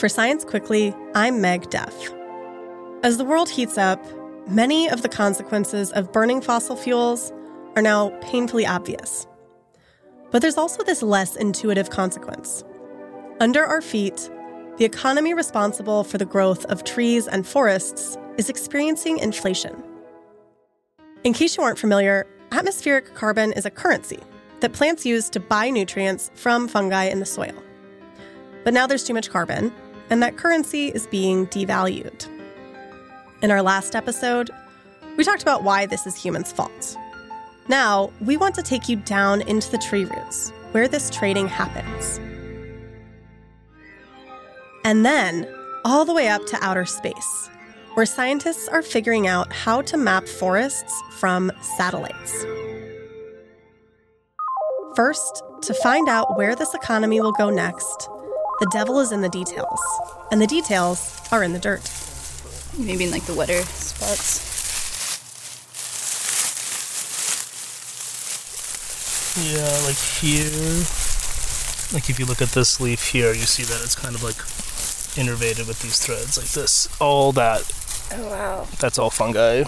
For Science Quickly, I'm Meg Duff. As the world heats up, many of the consequences of burning fossil fuels are now painfully obvious. But there's also this less intuitive consequence. Under our feet, the economy responsible for the growth of trees and forests is experiencing inflation. In case you aren't familiar, atmospheric carbon is a currency that plants use to buy nutrients from fungi in the soil. But now there's too much carbon, and that currency is being devalued. In our last episode, we talked about why this is humans' fault. Now, we want to take you down into the tree roots, where this trading happens. And then, all the way up to outer space, where scientists are figuring out how to map forests from satellites. First, to find out where this economy will go next, the devil is in the details, and the details are in the dirt. Maybe in like the wetter spots. Yeah, like here. Like if you look at this leaf here, you see that it's kind of like innervated with these threads like this. All that, Oh wow. that's all fungi.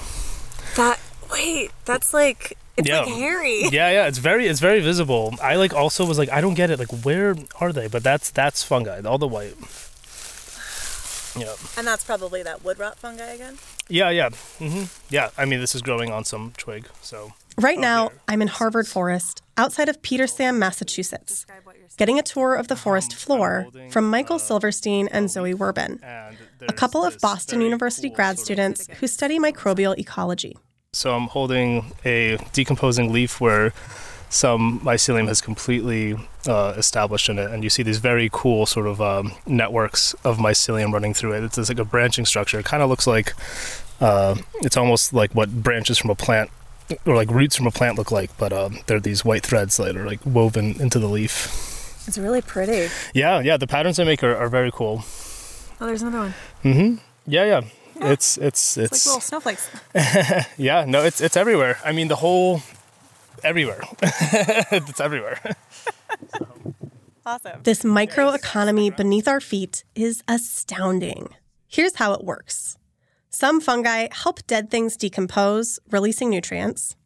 That wait, that's like it's Yeah. like hairy. Yeah, yeah, it's very it's very visible. I like also was like I don't get it. Like where are they? But that's that's fungi. All the white. Yeah. And that's probably that wood rot fungi again. Yeah, yeah. hmm Yeah. I mean, this is growing on some twig, so Right Oh, now, there. I'm in Harvard Forest, outside of Petersham, Massachusetts, getting a tour of the forest Um, floor holding, from Michael uh, Silverstein and Zoe Werbin, and a couple of Boston University cool grad sort of- students who study microbial ecology. So I'm holding a decomposing leaf where some mycelium has completely uh, established in it, and you see these very cool sort of um, networks of mycelium running through it. It's just like a branching structure. It kind of looks like uh, it's almost like what branches from a plant or like roots from a plant look like, but um, they're these white threads that are like woven into the leaf. It's really pretty. Yeah, yeah. The patterns they make are, are very cool. Oh, there's another one. Mm-hmm. Yeah, yeah. It's it's It's, it's, like little snowflakes. yeah. No, it's it's everywhere. I mean, the whole everywhere. it's everywhere. Awesome. This microeconomy beneath our feet is astounding. Here's how it works some fungi help dead things decompose, releasing nutrients.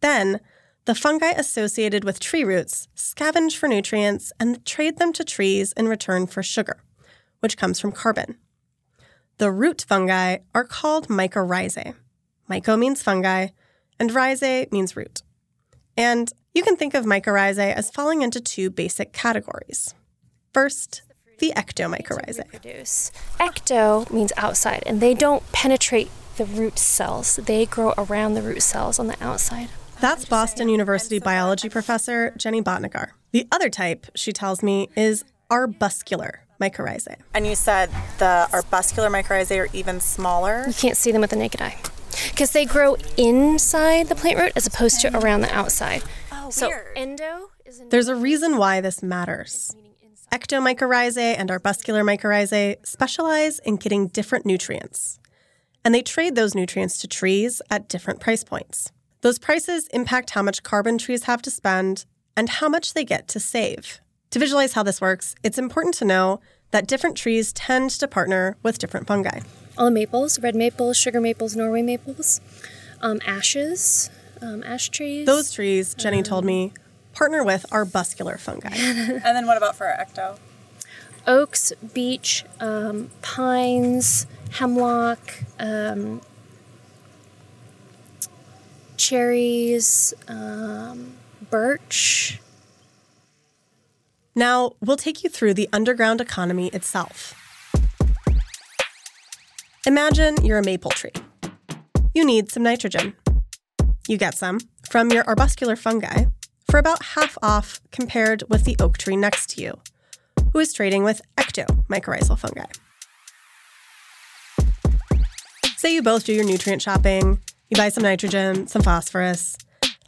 Then, the fungi associated with tree roots scavenge for nutrients and trade them to trees in return for sugar, which comes from carbon. The root fungi are called mycorrhizae. Myco means fungi, and rhizae means root. And you can think of mycorrhizae as falling into two basic categories. First, the ectomycorrhizae. reproduce. Ecto means outside, and they don't penetrate the root cells. They grow around the root cells on the outside. That's Boston University biology professor Jenny Bhatnagar. The other type, she tells me, is arbuscular mycorrhizae. And you said the arbuscular mycorrhizae are even smaller. You can't see them with the naked eye because they grow inside the plant root as opposed to around the outside. Oh, so weird. endo is in There's a reason why this matters. Ectomycorrhizae and arbuscular mycorrhizae specialize in getting different nutrients. And they trade those nutrients to trees at different price points. Those prices impact how much carbon trees have to spend and how much they get to save. To visualize how this works, it's important to know that different trees tend to partner with different fungi. all maples, red maples, sugar maples, Norway maples, um, ashes, um, ash trees. Those trees, Jenny told me, partner with arbuscular fungi. And then what about for our ecto? oaks, beech, um, pines, hemlock, um, cherries, um, birch. Now, we'll take you through the underground economy itself. Imagine you're a maple tree. You need some nitrogen. You get some from your arbuscular fungi for about half off compared with the oak tree next to you, who is trading with ectomycorrhizal fungi. Say you both do your nutrient shopping, you buy some nitrogen, some phosphorus.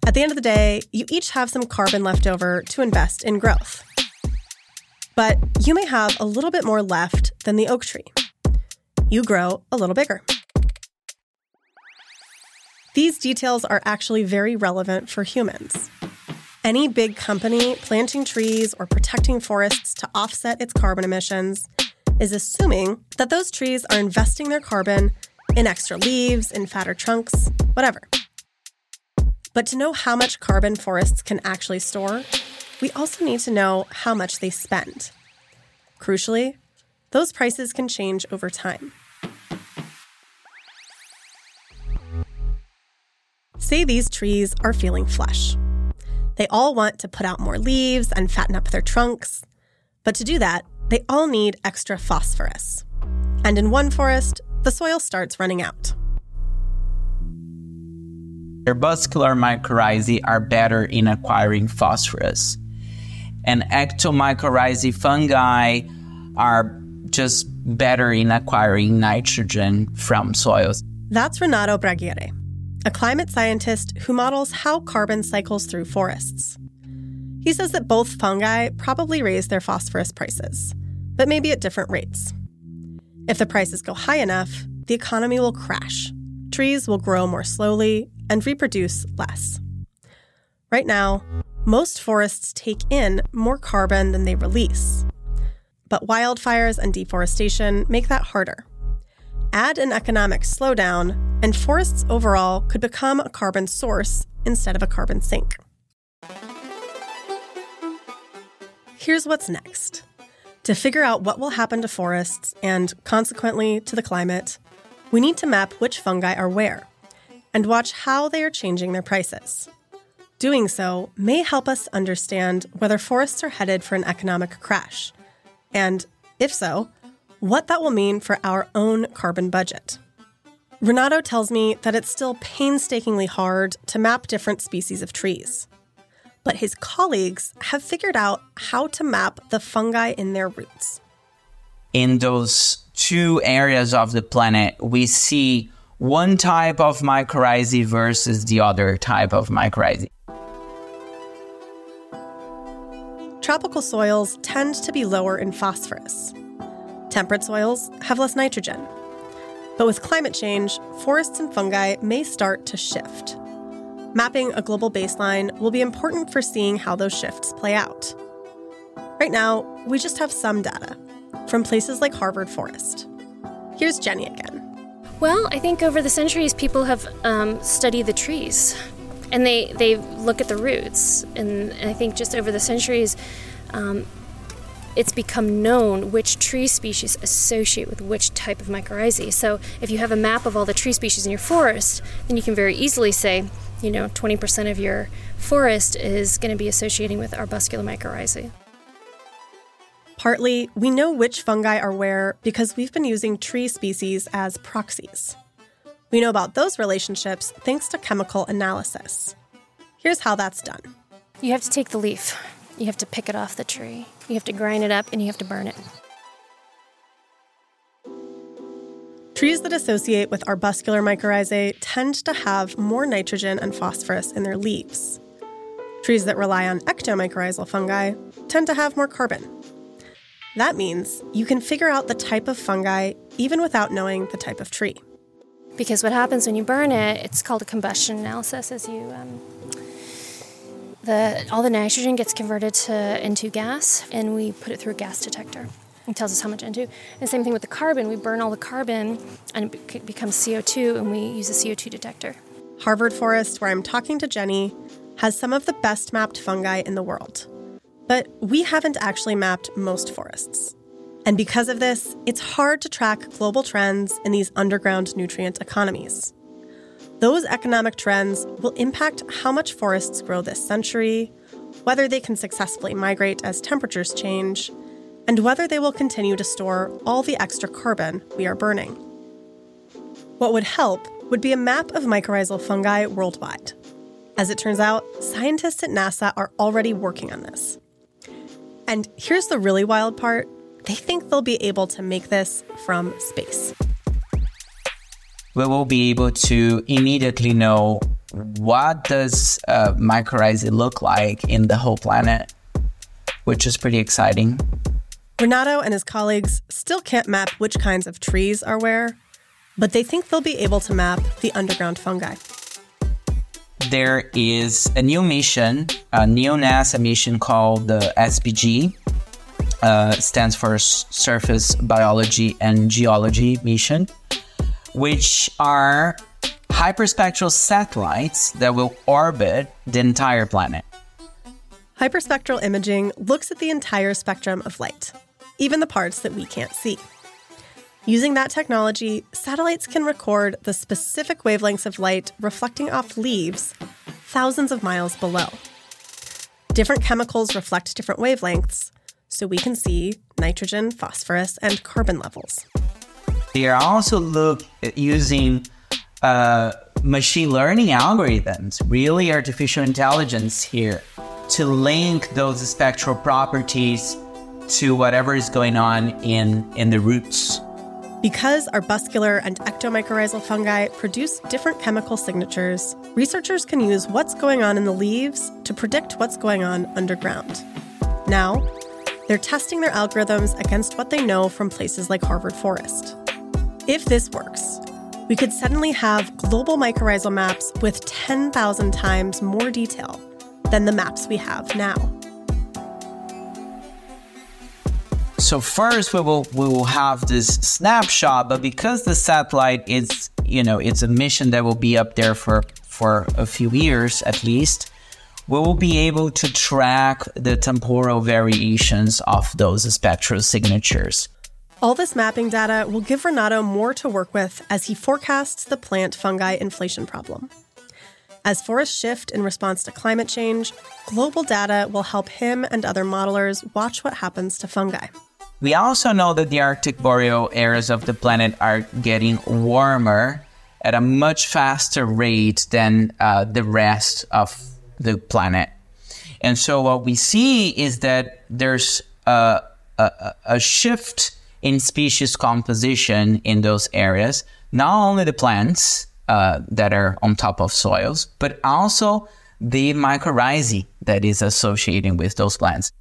At the end of the day, you each have some carbon left over to invest in growth. But you may have a little bit more left than the oak tree. You grow a little bigger. These details are actually very relevant for humans. Any big company planting trees or protecting forests to offset its carbon emissions is assuming that those trees are investing their carbon in extra leaves, in fatter trunks, whatever. But to know how much carbon forests can actually store, we also need to know how much they spend. Crucially, those prices can change over time. Say these trees are feeling flush. They all want to put out more leaves and fatten up their trunks. But to do that, they all need extra phosphorus. And in one forest, the soil starts running out. Arbuscular mycorrhizae are better in acquiring phosphorus. And ectomycorrhizae fungi are just better in acquiring nitrogen from soils. That's Renato Braghiere, a climate scientist who models how carbon cycles through forests. He says that both fungi probably raise their phosphorus prices, but maybe at different rates. If the prices go high enough, the economy will crash. Trees will grow more slowly and reproduce less. Right now, most forests take in more carbon than they release. But wildfires and deforestation make that harder. Add an economic slowdown, and forests overall could become a carbon source instead of a carbon sink. Here's what's next. To figure out what will happen to forests and, consequently, to the climate, we need to map which fungi are where and watch how they are changing their prices. Doing so may help us understand whether forests are headed for an economic crash, and, if so, what that will mean for our own carbon budget. Renato tells me that it's still painstakingly hard to map different species of trees but his colleagues have figured out how to map the fungi in their roots. In those two areas of the planet, we see one type of mycorrhizae versus the other type of mycorrhizae. Tropical soils tend to be lower in phosphorus. Temperate soils have less nitrogen. But with climate change, forests and fungi may start to shift mapping a global baseline will be important for seeing how those shifts play out. Right now, we just have some data from places like Harvard Forest. Here's Jenny again. Well, I think over the centuries, people have um, studied the trees and they, they look at the roots. And I think just over the centuries, um, it's become known which tree species associate with which type of mycorrhizae. So if you have a map of all the tree species in your forest, then you can very easily say, you know, 20% of your forest is going to be associating with arbuscular mycorrhizae. Partly, we know which fungi are where because we've been using tree species as proxies. We know about those relationships thanks to chemical analysis. Here's how that's done you have to take the leaf, you have to pick it off the tree, you have to grind it up, and you have to burn it. Trees that associate with arbuscular mycorrhizae tend to have more nitrogen and phosphorus in their leaves. Trees that rely on ectomycorrhizal fungi tend to have more carbon. That means you can figure out the type of fungi even without knowing the type of tree. Because what happens when you burn it, it's called a combustion analysis as you um, the all the nitrogen gets converted to into gas and we put it through a gas detector. It tells us how much into. And same thing with the carbon. We burn all the carbon and it becomes CO2 and we use a CO2 detector. Harvard Forest, where I'm talking to Jenny, has some of the best mapped fungi in the world. But we haven't actually mapped most forests. And because of this, it's hard to track global trends in these underground nutrient economies. Those economic trends will impact how much forests grow this century, whether they can successfully migrate as temperatures change, and whether they will continue to store all the extra carbon we are burning. What would help would be a map of mycorrhizal fungi worldwide. As it turns out, scientists at NASA are already working on this. And here's the really wild part they think they'll be able to make this from space. We will be able to immediately know what does uh, mycorrhizae look like in the whole planet, which is pretty exciting. Renato and his colleagues still can't map which kinds of trees are where, but they think they'll be able to map the underground fungi. There is a new mission, a new NASA mission called the SBG. Uh, stands for Surface Biology and Geology Mission, which are hyperspectral satellites that will orbit the entire planet. Hyperspectral imaging looks at the entire spectrum of light, even the parts that we can't see. Using that technology, satellites can record the specific wavelengths of light reflecting off leaves thousands of miles below. Different chemicals reflect different wavelengths, so we can see nitrogen, phosphorus, and carbon levels. They are also look using uh, machine learning algorithms, really artificial intelligence here, to link those spectral properties to whatever is going on in, in the roots. Because arbuscular and ectomycorrhizal fungi produce different chemical signatures, researchers can use what's going on in the leaves to predict what's going on underground. Now, they're testing their algorithms against what they know from places like Harvard Forest. If this works, we could suddenly have global mycorrhizal maps with 10,000 times more detail than the maps we have now. So first we will we will have this snapshot, but because the satellite is you know it's a mission that will be up there for for a few years at least, we will be able to track the temporal variations of those spectral signatures. All this mapping data will give Renato more to work with as he forecasts the plant fungi inflation problem. As forests shift in response to climate change, global data will help him and other modelers watch what happens to fungi. We also know that the Arctic boreal areas of the planet are getting warmer at a much faster rate than uh, the rest of the planet. And so what we see is that there's a, a, a shift in species composition in those areas, not only the plants uh, that are on top of soils, but also the mycorrhizae that is associating with those plants.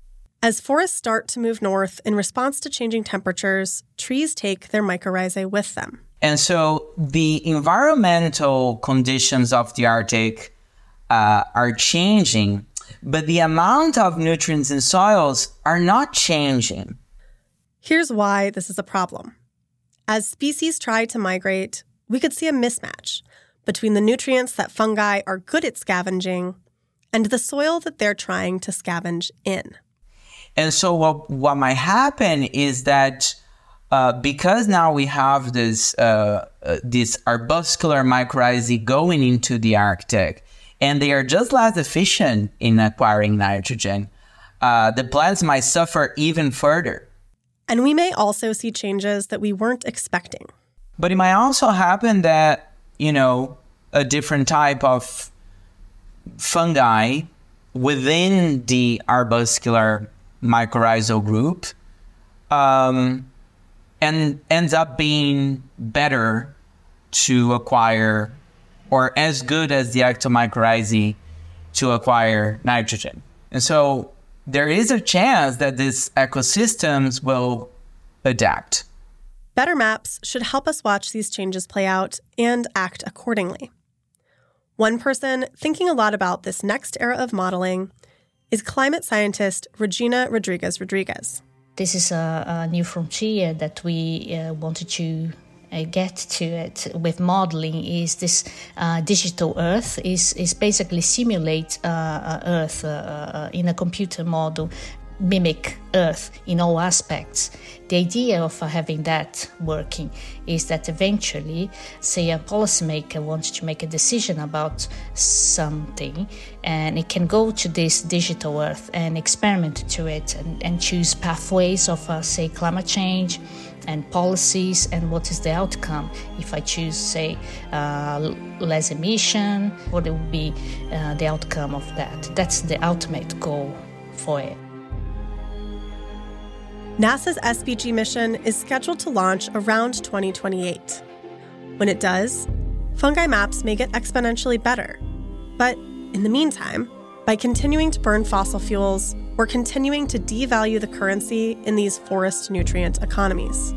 As forests start to move north in response to changing temperatures, trees take their mycorrhizae with them. And so the environmental conditions of the Arctic uh, are changing, but the amount of nutrients in soils are not changing. Here's why this is a problem. As species try to migrate, we could see a mismatch between the nutrients that fungi are good at scavenging and the soil that they're trying to scavenge in. And so, what, what might happen is that uh, because now we have this uh, uh, this arbuscular mycorrhizae going into the Arctic, and they are just less efficient in acquiring nitrogen, uh, the plants might suffer even further. And we may also see changes that we weren't expecting. But it might also happen that, you know, a different type of fungi within the arbuscular mycorrhizal group um, and ends up being better to acquire or as good as the ectomycorrhizae to acquire nitrogen. And so there is a chance that these ecosystems will adapt. Better maps should help us watch these changes play out and act accordingly. One person thinking a lot about this next era of modeling is climate scientist Regina Rodriguez Rodriguez. This is a, a new frontier that we uh, wanted to get to it with modeling is this uh, digital Earth is is basically simulate uh, uh Earth uh, uh, in a computer model mimic Earth in all aspects. The idea of having that working is that eventually, say, a policymaker wants to make a decision about something, and it can go to this digital Earth and experiment to it and, and choose pathways of, uh, say, climate change and policies and what is the outcome if i choose say uh, less emission what will be uh, the outcome of that that's the ultimate goal for it NASA's SBG mission is scheduled to launch around 2028. When it does, fungi maps may get exponentially better. But in the meantime, by continuing to burn fossil fuels, we're continuing to devalue the currency in these forest nutrient economies.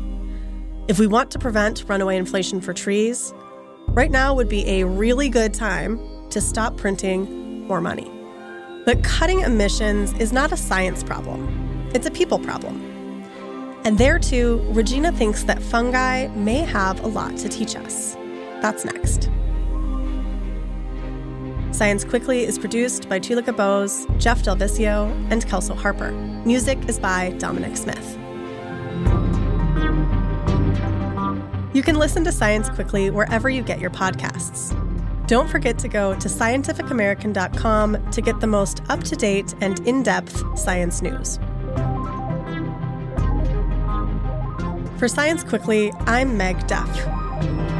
If we want to prevent runaway inflation for trees, right now would be a really good time to stop printing more money. But cutting emissions is not a science problem, it's a people problem. And there too, Regina thinks that fungi may have a lot to teach us. That's next. Science Quickly is produced by Tulika Bose, Jeff DelViscio, and Kelso Harper. Music is by Dominic Smith. You can listen to Science Quickly wherever you get your podcasts. Don't forget to go to scientificamerican.com to get the most up to date and in depth science news. For Science Quickly, I'm Meg Duff.